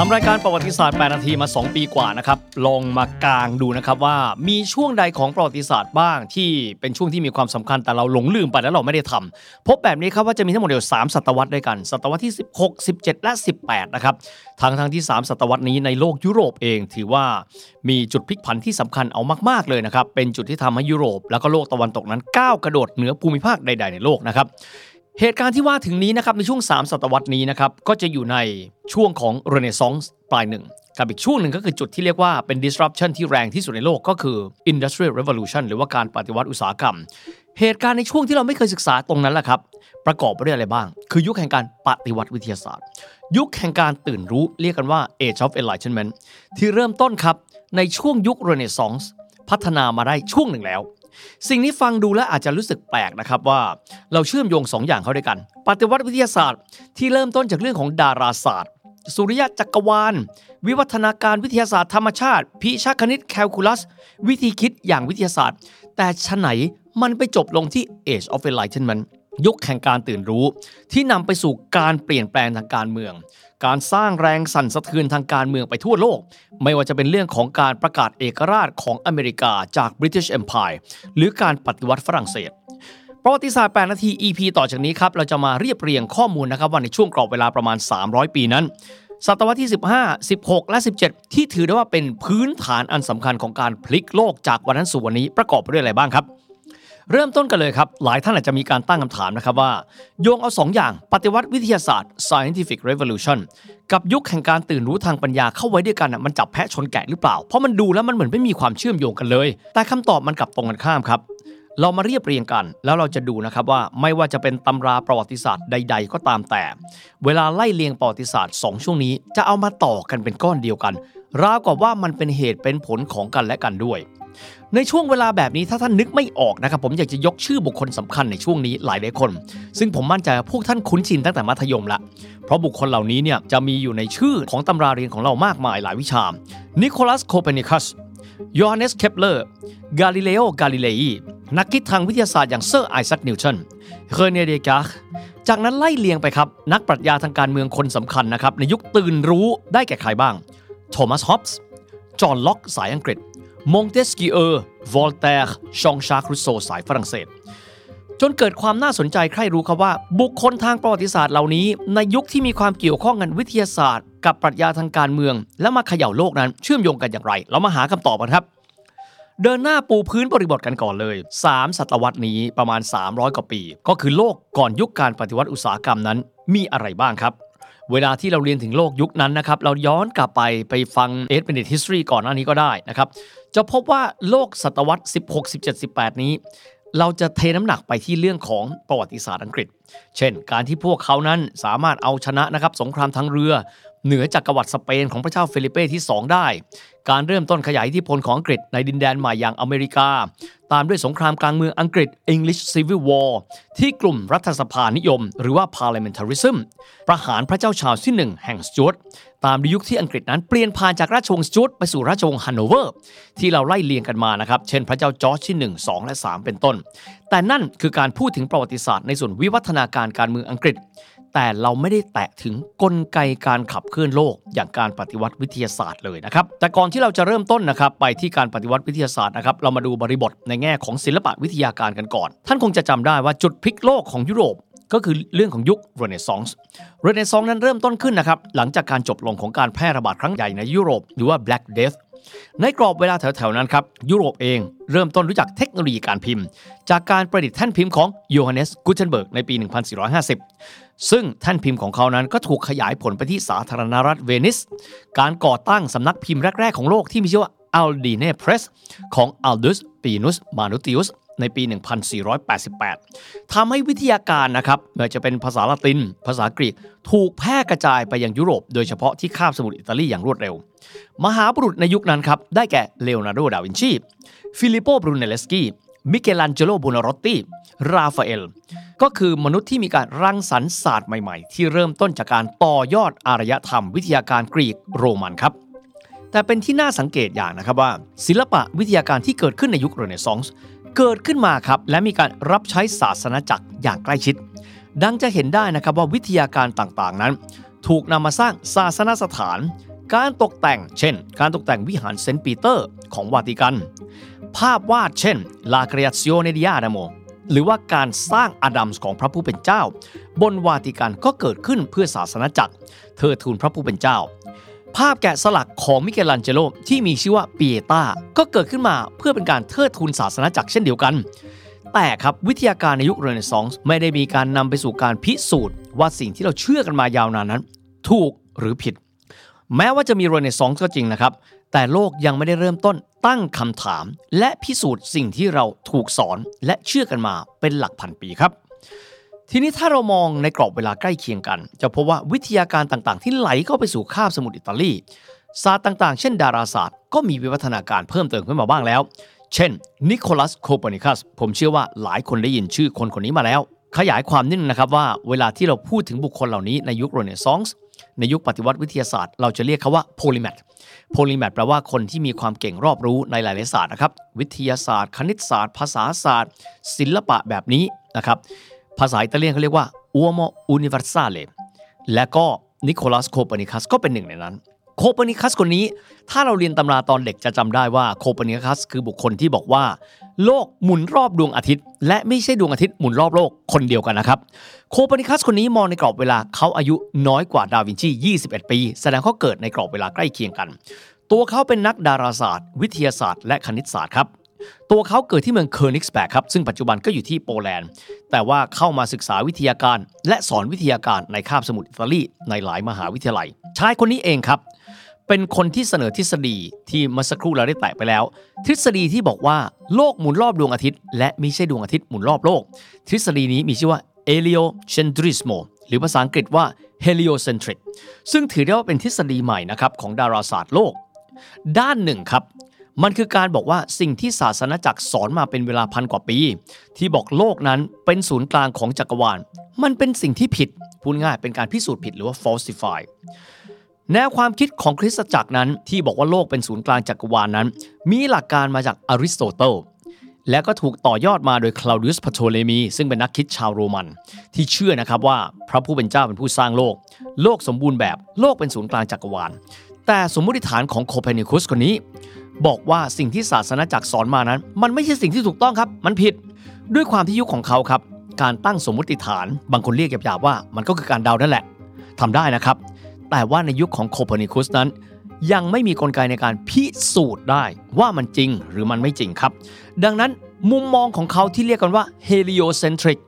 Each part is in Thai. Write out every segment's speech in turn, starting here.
ทำรายการประวัติศาสตร์ 8 นาทีมา 2 ปีกว่านะครับ ลองมากางดูนะครับว่ามีช่วงใดของประวัติศาสตร์บ้างที่เป็นช่วงที่มีความสำคัญแต่เราหลงลืมไปแล้วเราไม่ได้ทำพบแบบนี้ครับว่าจะมีทั้งหมดเดียว3ศตวรรษด้วยกัน ศตวรรษที่ 16 17 และ 18 นะครับทั้งทั้งที่ 3 ศตวรรษนี้ในโลกยุโรปเอง ถือว่ามีจุดพลิกผันที่สำคัญเอามากๆเลยนะครับเป็นจุดที่ทำให้ยุโรป แล้วก็โลกตะวันตกนั้นก้าวกระโดดเหนือภูมิภาคใด ๆ ในโลกนะครับ เหตุการณ์ที่ว่าถึงนี้นะครับในช่วง 3 ศตวรรษนี้นะครับก็จะอยู่ในช่วงของเรเนซองส์ปลายหนึ่งกับอีกช่วงหนึ่งก็คือจุดที่เรียกว่าเป็น disruption ที่แรงที่สุดในโลกก็คือ industrial revolution หรือว่าการปฏิวัติอุตสาหกรรม เหตุการณ์ในช่วงที่เราไม่เคยศึกษาตรงนั้นแหละครับ ประกอบไปด้วยอะไรบ้าง คือยุคแห่งการปฏิวัติวิทยาศาสตร์ ยุคแห่งการตื่นรู้เรียกกันว่า age of enlightenment ที่เริ่มต้นครับในช่วงยุคเรเนซองส์พัฒนามาได้ช่วงหนึ่งแล้ว สิ่งนี้ฟังดูแล้วอาจจะรู้สึกแปลกนะครับว่าเราเชื่อมโยงสองอย่างเข้าด้วยกัน ปฏิวัติวิทยาศาสตร์ ที่เริ่มต้นจากเรื่องของดาราศาสตร์ สุริยะจักรวาล วิวัฒนาการวิทยาศาสตร์ธรรมชาติ พิชาคณิตแคลคูลัส วิธีคิดอย่างวิทยาศาสตร์ แต่ชะไหนมันไปจบลงที่ Age of Enlightenment ยุคแห่งการตื่นรู้ ที่นำไปสู่การเปลี่ยนแปลงทางการเมือง การสร้างแรงสั่นสะเทือนทางการเมืองไปทั่วโลก ไม่ว่าจะเป็นเรื่องของการประกาศเอกราชของอเมริกาจาก British Empire หรือการปฏิวัติฝรั่งเศสประวัติศาสตร์8นาที EP ต่อจากนี้ครับ เราจะมาเรียบเรียงข้อมูลนะครับว่าในช่วงกรอบเวลาประมาณ 300 ปีนั้น ศตวรรษที่ 15 16 และ 17 ที่ถือได้ว่าเป็นพื้นฐานอันสำคัญของการพลิกโลกจากวันนั้นสู่วันนี้ประกอบไปด้วยอะไรบ้างครับ เริ่มต้นกันเลยครับ หลายท่านอาจจะมีการตั้งคำถามนะครับว่า โยงเอาสองอย่างปฏิวัติวิทยาศาสตร์ scientific revolution กับยุคแห่งการตื่นรู้ทางปัญญาเข้าไว้ด้วยกันน่ะมันจับแพะชนแกะหรือเปล่า เพราะมันดูแล้วมันเหมือนไม่มีความเชื่อมโยงกันเลย แต่คำตอบมันกลับตรงกันข้ามครับเรามาเรียบเรียงกัน แล้วเราจะดูนะครับว่าไม่ว่าจะเป็นตำราประวัติศาสตร์ใด ๆ ก็ตามแต่ เวลาไล่เรียงประวัติศาสตร์ 2 ช่วงนี้ จะเอามาต่อกันเป็นก้อนเดียวกันราวกับว่ามันเป็นเหตุเป็นผลของกันและกันด้วย ในช่วงเวลาแบบนี้ถ้าท่านนึกไม่ออกนะครับผมอยากจะยกชื่อบุคคลสำคัญในช่วงนี้หลายหลายคน ซึ่งผมมั่นใจพวกท่านคุ้นชินตั้งแต่มัธยมละ เพราะบุคคลเหล่านี้เนี่ยจะมีอยู่ในชื่อของตำราเรียนของเรามากมายหลายวิชา นิโคลัสโคเปอร์นิคัสโยฮันเนสเคปเลอร์ กาลิเลโอกาลิเลอีนักคิดทางวิทยาศาสตร์อย่างเซอร์ไอแซคนิวตันเรเน่เดการ์ตจากนั้นไล่เรียงไปครับ นักปรัชญาทางการเมืองคนสำคัญนะครับ ในยุคตื่นรู้ได้แก่ใครบ้าง โทมัสฮอบส์ จอห์นล็อกสายอังกฤษ มงเตสกิเออร์วอลเตร์ฌองฌากรุสโซสายฝรั่งเศส จนเกิดความน่าสนใจใคร่รู้ครับว่า บุคคลทางประวัติศาสตร์เหล่านี้ ในยุคที่มีความเกี่ยวข้องกับวิทยาศาสตร์ กับปรัชญาทางการเมือง และมาเขย่าโลกนั้นเชื่อมโยงกันอย่างไร เรามาหาคำตอบกันครับเดินหน้าปูพื้นบริบทกันก่อนเลย 3 ศตวรรษนี้ประมาณ 300 กว่าปี ก็คือโลกก่อนยุคการปฏิวัติอุตสาหกรรมนั้นมีอะไรบ้างครับ เวลาที่เราเรียนถึงโลกยุคนั้นนะครับเราย้อนกลับไปไปฟัง8 Minute History ก่อนหน้านี้ก็ได้นะครับจะพบว่าโลกศตวรรษ 16 17 18 นี้ เราจะเทน้ำหนักไปที่เรื่องของประวัติศาสตร์อังกฤษ เช่น การที่พวกเขานั้นสามารถเอาชนะนะครับสงครามทางเรือ เหนือจักรวรรดิสเปนของพระเจ้าเฟลิเป้ที่ 2 ได้ การเริ่มต้นขยายอิทธิพลของอังกฤษในดินแดนใหม่อย่างอเมริกา ตามด้วยสงครามกลางเมืองอังกฤษ English Civil War ที่กลุ่มรัฐสภานิยม หรือว่า Parliamentarism ประหารพระเจ้าชาร์ลส์ที่ 1 แห่งสจวตตามด้วยยุคที่อังกฤษนั้นเปลี่ยนผ่านจากราชวงศ์สจวตไปสู่ราชวงศ์ฮันโนเวอร์ที่เราไล่เรียงกันมานะครับเช่นพระเจ้าจอร์จที่ 1 2 และ 3 เป็นต้น แต่นั่นคือการพูดถึงประวัติศาสตร์ในส่วนวิวัฒนาการการเมืองอังกฤษ แต่เราไม่ได้แตะถึงกลไกการขับเคลื่อนโลก อย่างการปฏิวัติวิทยาศาสตร์เลยนะครับ แต่ก่อนที่เราจะเริ่มต้นนะครับไปที่การปฏิวัติวิทยาศาสตร์นะครับเรามาดูบริบทในแง่ของศิลปวิทยาการกันก่อน ท่านคงจะจำได้ว่าจุดพลิกโลกของยุโรปก็คือเรื่องของยุคเรเนซองส์เรเนซองส์นั้นเริ่มต้นขึ้นนะครับหลังจากการจบลงของการแพร่ระบาดครั้งใหญ่ในยุโรปหรือว่า Black Death ในกรอบเวลาแถวๆนั้นครับยุโรปเองเริ่มต้นรู้จักเทคโนโลยีการพิมพ์ จากการประดิษฐ์แท่นพิมพ์ของโยฮันเนสกูเทนเบิร์กในปี 1450 ซึ่งแท่นพิมพ์ของเขานั้นก็ถูกขยายผลไปที่สาธารณรัฐเวนิส การก่อตั้งสำนักพิมพ์แรก ๆ ของโลกที่มีชื่อว่า Aldine Press ของ Aldus Pius Manutius ในปี 1488 ทำให้วิทยาการนะครับไม่ว่าจะเป็นภาษาละติน ภาษากรีก ถูกแพร่กระจายไปยังยุโรป โดยเฉพาะที่คาบสมุทรอิตาลีอย่างรวดเร็ว มหาบุรุษในยุคนั้นครับ ได้แก่เลโอนาร์โด ดาวินชี ฟิลิปโป บรูเนลสกี มิเกลันเจโลบูนารอตติราฟาเอล ก็คือมนุษย์ที่มีการรังสรรค์ศาสตร์ใหม่ๆ ที่เริ่มต้นจากการต่อยอดอารยธรรม วิทยาการกรีกโรมันครับ แต่เป็นที่น่าสังเกตอย่างนะครับว่า ศิลปะวิทยาการที่เกิดขึ้นในยุคเรเนซองส์เกิดขึ้นมาครับ และมีการรับใช้ศาสนาจักรอย่างใกล้ชิด ดังจะเห็นได้นะครับว่าวิทยาการต่างๆนั้น ถูกนำมาสร้างศาสนสถาน การตกแต่ง เช่น การตกแต่งวิหารเซนต์ปีเตอร์ของวาติกัน ภาพวาดเช่น La Creazione di Adamo หรือว่าการสร้างอดัมส์ของพระผู้เป็นเจ้า บนวาติกันก็เกิดขึ้นเพื่อศาสนจักร เทิดทูนพระผู้เป็นเจ้า ภาพแกะสลักของมิเกลันเจโลที่มีชื่อว่าเปียตาก็เกิดขึ้นมาเพื่อเป็นการเทิดทูนศาสนจักรเช่นเดียวกัน แต่ครับวิทยาการในยุคเรเนซองส์ไม่ได้มีการนำไปสู่การพิสูจน์ ว่าสิ่งที่เราเชื่อกันมายาวนานนั้น ถูกหรือผิด แม้ว่าจะมีเรเนซองส์ก็จริงนะครับ แต่โลกยังไม่ได้เริ่มต้นตั้งคำถาม และพิสูจน์สิ่งที่เราถูกสอนและเชื่อกันมาเป็นหลักพันปีครับ ทีนี้ถ้าเรามองในกรอบเวลาใกล้เคียงกัน จะพบว่าวิทยาการต่างๆ ที่ไหลเข้าไปสู่คาบสมุทรอิตาลีศาสตร์ต่างๆ เช่นดาราศาสตร์ก็มีวิวัฒนาการเพิ่มเติมขึ้นมาบ้างแล้ว เช่นนิโคลัสโคเปนิคัสผมเชื่อว่าหลายคนได้ยินชื่อคนคนนี้มาแล้ว ขยายความนิดนึงนะครับว่าเวลาที่เราพูดถึงบุคคลเหล่านี้ในยุคเรเนซองส์ ในยุคปฏิวัติวิทยาศาสตร์ เราจะเรียกเขาว่า polymath polymath แปลว่าคนที่มีความเก่งรอบรู้ในหลายๆศาสตร์นะครับ วิทยาศาสตร์ คณิตศาสตร์ ภาษาศาสตร์ ศิลปะแบบนี้นะครับ ภาษาอิตาเลียนเขาเรียกว่า uomo universale และก็นิโคลัสโคเปนิคัสก็เป็นหนึ่งในนั้น โคเปนิคัสคนนี้ ถ้าเราเรียนตำราตอนเด็กจะจำได้ว่าโคเปนิคัสคือบุคคลที่บอกว่า โลกหมุนรอบดวงอาทิตย์ และไม่ใช่ดวงอาทิตย์หมุนรอบโลกคนเดียวกันนะครับ โคเปนิคัสคนนี้มองในกรอบเวลาเขาอายุน้อยกว่าดาวินชี 21 ปี แสดงเขาเกิดในกรอบเวลาใกล้เคียงกัน ตัวเขาเป็นนักดาราศาสตร์ วิทยาศาสตร์ และคณิตศาสตร์ครับตัวเขาเกิดที่เมืองเคอร์นิกสแบกครับ ซึ่งปัจจุบันก็อยู่ที่โปแลนด์ แต่ว่าเข้ามาศึกษาวิทยาการ และสอนวิทยาการในคาบสมุทรอิตาลีในหลายมหาวิทยาลัย ชายคนนี้เองครับ เป็นคนที่เสนอทฤษฎีที่เมื่อสักครู่เราได้แตะไปแล้ว ทฤษฎีที่บอกว่าโลกหมุนรอบดวงอาทิตย์ และไม่ใช่ดวงอาทิตย์หมุนรอบโลก ทฤษฎีนี้มีชื่อว่า heliocentrism หรือภาษาอังกฤษว่า heliocentric ซึ่งถือได้ว่าเป็นทฤษฎีใหม่นะครับของดาราศาสตร์โลก ด้านหนึ่งครับ มันคือการบอกว่าสิ่งที่ศาสนาจักรสอนมาเป็นเวลาพันกว่าปี ที่บอกโลกนั้นเป็นศูนย์กลางของจักรวาล มันเป็นสิ่งที่ผิดพูดง่ายเป็นการพิสูจน์ผิดหรือว่า falsify แนวความคิดของคริสตจักรนั้นที่บอกว่าโลกเป็นศูนย์กลางจักรวาลนั้น มีหลักการมาจากอริสโตเติลและก็ถูกต่อยอดมาโดยคลาวดิอุสพาโทเลมี ซึ่งเป็นนักคิดชาวโรมัน ที่เชื่อนะครับว่าพระผู้เป็นเจ้าเป็นผู้สร้างโลก โลกสมบูรณ์แบบโลกเป็นศูนย์กลางจักรวาล แต่สมมติฐานของโคเปนิคุสคนนี้ บอกว่าสิ่งที่ศาสนาจักรสอนมานั้น มันไม่ใช่สิ่งที่ถูกต้องครับ มันผิดด้วยความที่ยุคของเขาครับ การตั้งสมมติฐาน บางคนเรียกหยาบๆว่า มันก็คือการเดานั่นแหละทำได้นะครับ แต่ว่าในยุคของโคเปนิคุสนั้น ยังไม่มีกลไกในการพิสูจน์ได้ว่ามันจริงหรือมันไม่จริงครับ ดังนั้นมุมมองของเขาที่เรียกกันว่า heliocentric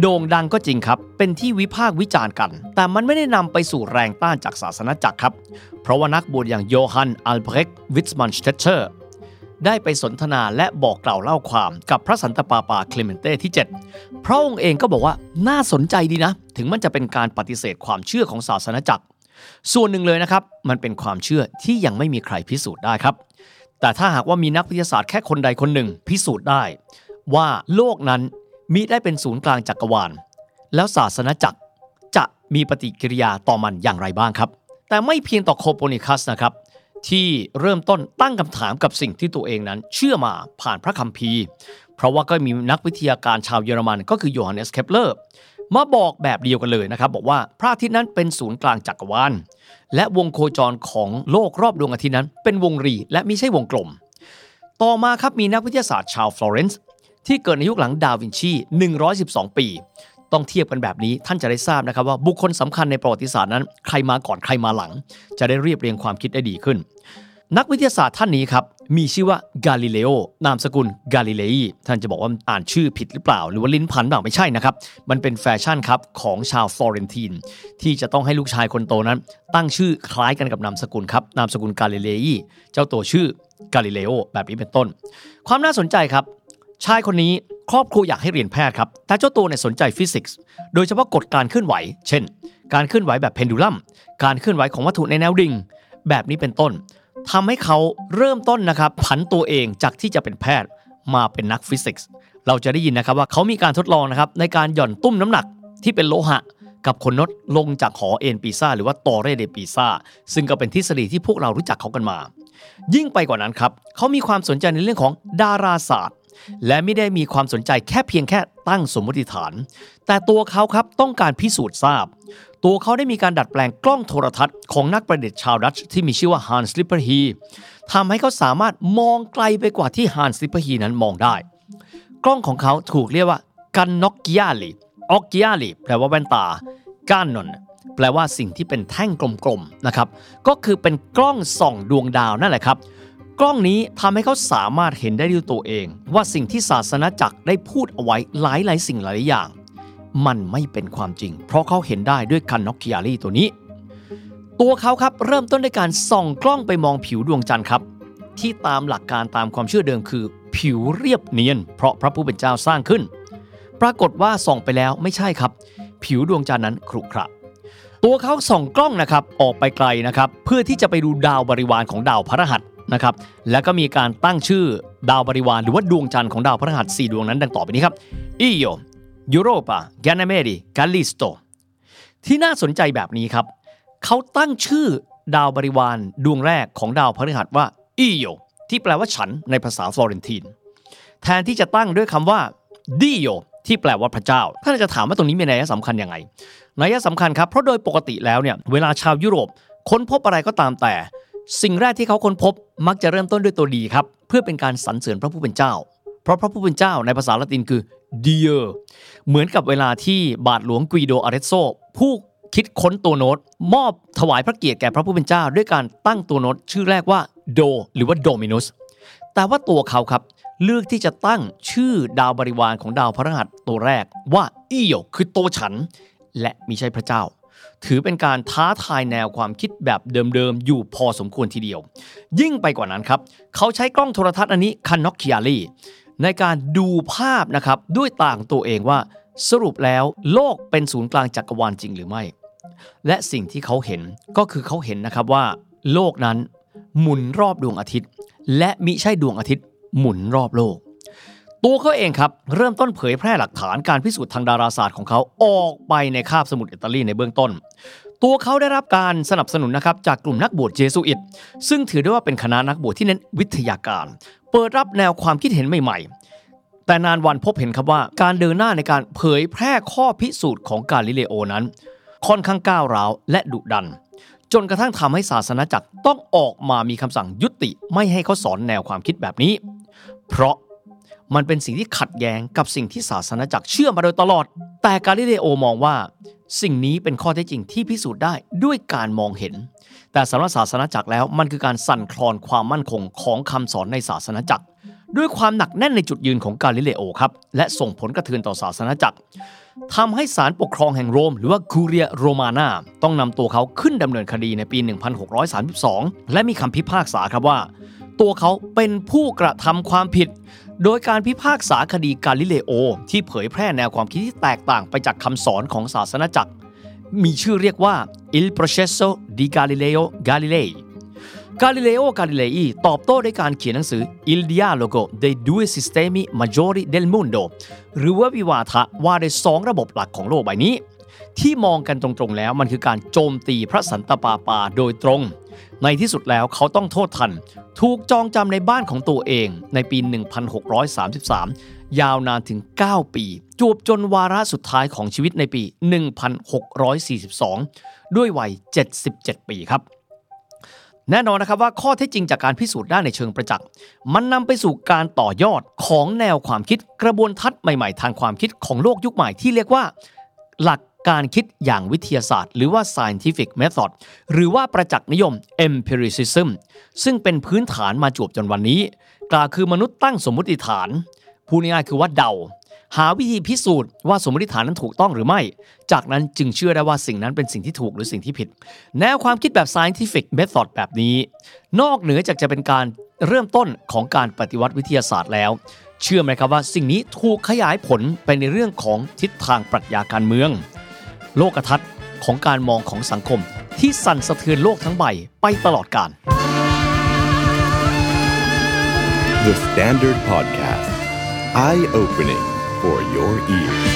โด่งดังก็จริงครับ เป็นที่วิพากษ์วิจารณ์กัน แต่มันไม่ได้นำไปสู่แรงต้านจากศาสนาจักรครับ เพราะว่านักบวชอย่างโยฮันอัลเบรกวิสมันสเตเชอร์ได้ไปสนทนาและบอกกล่าวเล่าความกับพระสันตะปาปาเคลเมนเต้ที่ 7 พระองค์เองก็บอกว่าน่าสนใจดีนะ ถึงมันจะเป็นการปฏิเสธความเชื่อของศาสนาจักร ส่วนหนึ่งเลยนะครับ มันเป็นความเชื่อที่ยังไม่มีใครพิสูจน์ได้ครับ แต่ถ้าหากว่ามีนักวิทยาศาสตร์แค่คนใดคนหนึ่งพิสูจน์ได้ ว่าโลกนั้นมีได้เป็นศูนย์กลางจักรวาล แล้วศาสนาจักรจะมีปฏิกิริยาต่อมันอย่างไรบ้างครับ แต่ไม่เพียงต่อโคโปนิคัสนะครับที่เริ่มต้นตั้งคำถามกับสิ่งที่ตัวเองนั้น เชื่อมาผ่านพระคัมภีร์ เพราะว่าก็มีนักวิทยาการชาวเยอรมันก็คือโยฮันเนสเคปเลอร์ มาบอกแบบเดียวกันเลยนะครับ บอกว่าพระอาทิตย์นั้นเป็นศูนย์กลางจักรวาลและวงโคจรของโลกรอบดวงอาทิตย์นั้น เป็นวงรีและไม่ใช่วงกลม ต่อมาครับมีนักวิทยาศาสตร์ชาวฟลอเรนซ์ที่เกิดในยุคหลังดาวินชี 112 ปี ต้องเทียบกันแบบนี้ท่านจะได้ทราบนะครับว่าบุคคลสำคัญในประวัติศาสตร์นั้น ใครมาก่อนใครมาหลัง จะได้เรียบเรียงความคิดได้ดีขึ้น นักวิทยาศาสตร์ท่านนี้ครับ มีชื่อว่ากาลิเลโอนามสกุลกาลิเลอีท่านจะบอกว่าอ่านชื่อผิดหรือเปล่า หรือว่าลิ้นพันเปล่าไม่ใช่นะครับ มันเป็นแฟชั่นครับของชาวฟลอเรนตินที่จะต้องให้ลูกชายคนโตนั้น ตั้งชื่อคล้ายกันกับนามสกุลครับนามสกุลกาลิเลอีเจ้าตัวชื่อกาลิเลโอแบบนี้เป็นต้น ความน่าสนใจครับชายคนนี้ครอบครัวอยากให้เรียนแพทย์ครับ แต่เจ้าตัวเนี่ยสนใจฟิสิกส์ โดยเฉพาะกฎการเคลื่อนไหว เช่น การเคลื่อนไหวแบบเพนดูลัม การเคลื่อนไหวของวัตถุในแนวดิ่ง แบบนี้เป็นต้น ทำให้เขาเริ่มต้นนะครับผันตัวเองจากที่จะเป็นแพทย์มาเป็นนักฟิสิกส์เราจะได้ยินนะครับว่าเขามีการทดลองนะครับในการหย่อนตุ้มน้ำหนักที่เป็นโลหะ กับคนนดลงจากหอเอ็นปีซาหรือว่าตอเรเดปีซาซึ่งก็เป็นทฤษฎีที่พวกเรารู้จักเขากันมา ยิ่งไปกว่านั้นครับเขามีความสนใจในเรื่องของดาราศาสตร์ และไม่ได้มีความสนใจแค่เพียงแค่ตั้งสมมติฐาน แต่ตัวเขาครับต้องการพิสูจน์ทราบ ตัวเขาได้มีการดัดแปลงกล้องโทรทัศน์ของนักประดิษฐ์ชาวดัตช์ที่มีชื่อว่าฮันส์ลิปเปอร์ฮีทำให้เขาสามารถมองไกลไปกว่าที่ฮันส์ลิปเปอร์ฮีนั้นมองได้ กล้องของเขาถูกเรียกว่า cannocchiale occhiali แปลว่าแว่นตา canna แปลว่าสิ่งที่เป็นแท่งกลมๆนะครับ ก็คือเป็นกล้องส่องดวงดาวนั่นแหละครับ กล้องนี้ทำให้เขาสามารถเห็นได้ด้วยตัวเอง ว่าสิ่งที่ศาสนาจักรได้พูดเอาไว้หลายหลายสิ่งหลายอย่าง มันไม่เป็นความจริง เพราะเขาเห็นได้ด้วยคันนอกกิอาลีตัวนี้ ตัวเขาครับเริ่มต้นด้วยการส่องกล้องไปมองผิวดวงจันทร์ครับ ที่ตามหลักการตามความเชื่อเดิมคือ ผิวเรียบเนียน เพราะพระผู้เป็นเจ้าสร้างขึ้น ปรากฏว่าส่องไปแล้วไม่ใช่ครับ ผิวดวงจันทร์นั้นขรุขระตัวเขาส่องกล้องนะครับออกไปไกลนะครับเพื่อที่จะไปดูดาวบริวารของดาวพฤหัส นะครับแล้วก็มีการตั้งชื่อดาวบริวารหรือว่าดวงจันทร์ของดาวพฤหัส4ดวงนั้นดังต่อไปนี้ครับอีโยยูโรปาแกนเมดีกาลิสโตที่น่าสนใจแบบนี้ครับเขาตั้งชื่อดาวบริวารดวงแรกของดาวพฤหัสว่า io ที่แปลว่าฉันในภาษาฟลอเรนตินแทนที่จะตั้งด้วยคำว่า Dio ที่แปลว่าพระเจ้า ท่านจะถามว่าตรงนี้มีนัยสำคัญยังไงนัยสำคัญครับเพราะโดยปกติแล้วเนี่ยเวลาชาวยุโรปค้นพบอะไรก็ตามแต่ สิ่งแรกที่เขาค้นพบมักจะเริ่มต้นด้วยตัวดีครับ เพื่อเป็นการสรรเสริญพระผู้เป็นเจ้า เพราะพระผู้เป็นเจ้าในภาษาละตินคือ Dio เหมือนกับเวลาที่บาทหลวงกวีโดอาเรโซผู้คิดค้นตัวโน้ต มอบถวายพระเกียรติแก่พระผู้เป็นเจ้า ด้วยการตั้งตัวโน้ต ชื่อแรกว่าโด หรือว่าโดมินุสแต่ว่าตัวเขาครับ เลือกที่จะตั้งชื่อดาวบริวารของดาวพฤหัสตัวแรกว่าอีโยคือตัวฉัน และมิใช่พระเจ้า ถือเป็นการท้าทายแนวความคิดแบบเดิมๆ อยู่พอสมควรทีเดียว ยิ่งไปกว่านั้นครับ เขาใช้กล้องโทรทัศน์อันนี้คันน็อกคิอาลีในการดูภาพนะครับ ด้วยต่างตัวเองว่าสรุปแล้วโลกเป็นศูนย์กลางจักรวาลจริงหรือไม่ และสิ่งที่เขาเห็นก็คือเขาเห็นนะครับว่า โลกนั้นหมุนรอบดวงอาทิตย์ และมิใช่ดวงอาทิตย์หมุนรอบโลก ตัวเขาเองครับ เริ่มต้นเผยแพร่หลักฐานการพิสูจน์ทางดาราศาสตร์ของเขาออกไปในคาบสมุทรอิตาลีในเบื้องต้น ตัวเขาได้รับการสนับสนุนนะครับจากกลุ่มนักบวชเจสุอิตซึ่งถือได้ว่าเป็นคณะนักบวชที่เน้นวิทยาการ เปิดรับแนวความคิดเห็นใหม่ๆ แต่นานวันพบเห็นครับว่าการเดินหน้าในการเผยแพร่ข้อพิสูจน์ของกาลิเลโอนั้น ค่อนข้างก้าวร้าวและดุดัน จนกระทั่งทำให้ศาสนาจักรต้องออกมามีคำสั่งยุติไม่ให้เขาสอนแนวความคิดแบบนี้ เพราะ มันเป็นสิ่งที่ขัดแย้งกับสิ่งที่ศาสนาจักรเชื่อมาโดยตลอด แต่กาลิเลโอมองว่า สิ่งนี้เป็นข้อเท็จจริงที่พิสูจน์ได้ด้วยการมองเห็น แต่สำหรับศาสนาจักรแล้วมันคือการสั่นคลอนความมั่นคงของคำสอนในศาสนาจักร ด้วยความหนักแน่นในจุดยืนของกาลิเลโอครับและส่งผลกระเทือนต่อศาสนาจักรทำให้ศาลปกครองแห่งโรม หรือว่าคูเรียโรมานาต้องนำตัวเขาขึ้นดำเนินคดีในปี 1632 และมีคำพิพากษาครับว่า ตัวเขาเป็นผู้กระทำความผิด โดยการพิพากษาคดีกาลิเลโอ ที่เผยแพร่แนวความคิดที่แตกต่างไปจากคำสอนของศาสนาจักร มีชื่อเรียกว่า Il processo di Galileo Galilei กาลิเลโอกาลิเลอีตอบโต้ด้วยการเขียนหนังสือ Il dialogo dei due sistemi maggiori del mondo หรือว่าวิวาทะว่าในสองระบบหลักของโลกใบนี้ ที่มองกันตรงๆแล้วมันคือการโจมตีพระสันตะปาปาโดยตรง ในที่สุดแล้วเขาต้องโทษทัน ถูกจองจำในบ้านของตัวเองในปี 1633 ยาวนานถึง 9 ปี จวบจนวาระสุดท้ายของชีวิตในปี 1642 ด้วยวัย 77 ปีครับแน่นอนนะครับว่าข้อเท็จจริงจากการพิสูจน์ได้ในเชิงประจักษ์ มันนำไปสู่การต่อยอดของแนวความคิดกระบวนทัศน์ใหม่ๆ ทางความคิดของโลกยุคใหม่ที่เรียกว่า หลัก การคิดอย่างวิทยาศาสตร์ หรือว่า scientific method หรือว่าประจักษ์นิยม empiricism ซึ่งเป็นพื้นฐานมาจวบจนวันนี้ กล่าวคือมนุษย์ตั้งสมมติฐานพูดง่ายๆคือว่าเดา หาวิธีพิสูจน์ว่าสมมติฐานนั้นถูกต้องหรือไม่ จากนั้นจึงเชื่อได้ว่าสิ่งนั้นเป็นสิ่งที่ถูกหรือสิ่งที่ผิด แนวความคิดแบบ scientific method แบบนี้ นอกเหนือจากจะเป็นการเริ่มต้นของการปฏิวัติวิทยาศาสตร์แล้ว เชื่อไหมครับว่าสิ่งนี้ถูกขยายผลไปในเรื่องของทิศทางปรัชญาการเมือง โลกทัศน์ของการมองของสังคม ที่สั่นสะเทือนโลกทั้งใบไปตลอดกาล The Standard Podcast. Eye opening for your ears.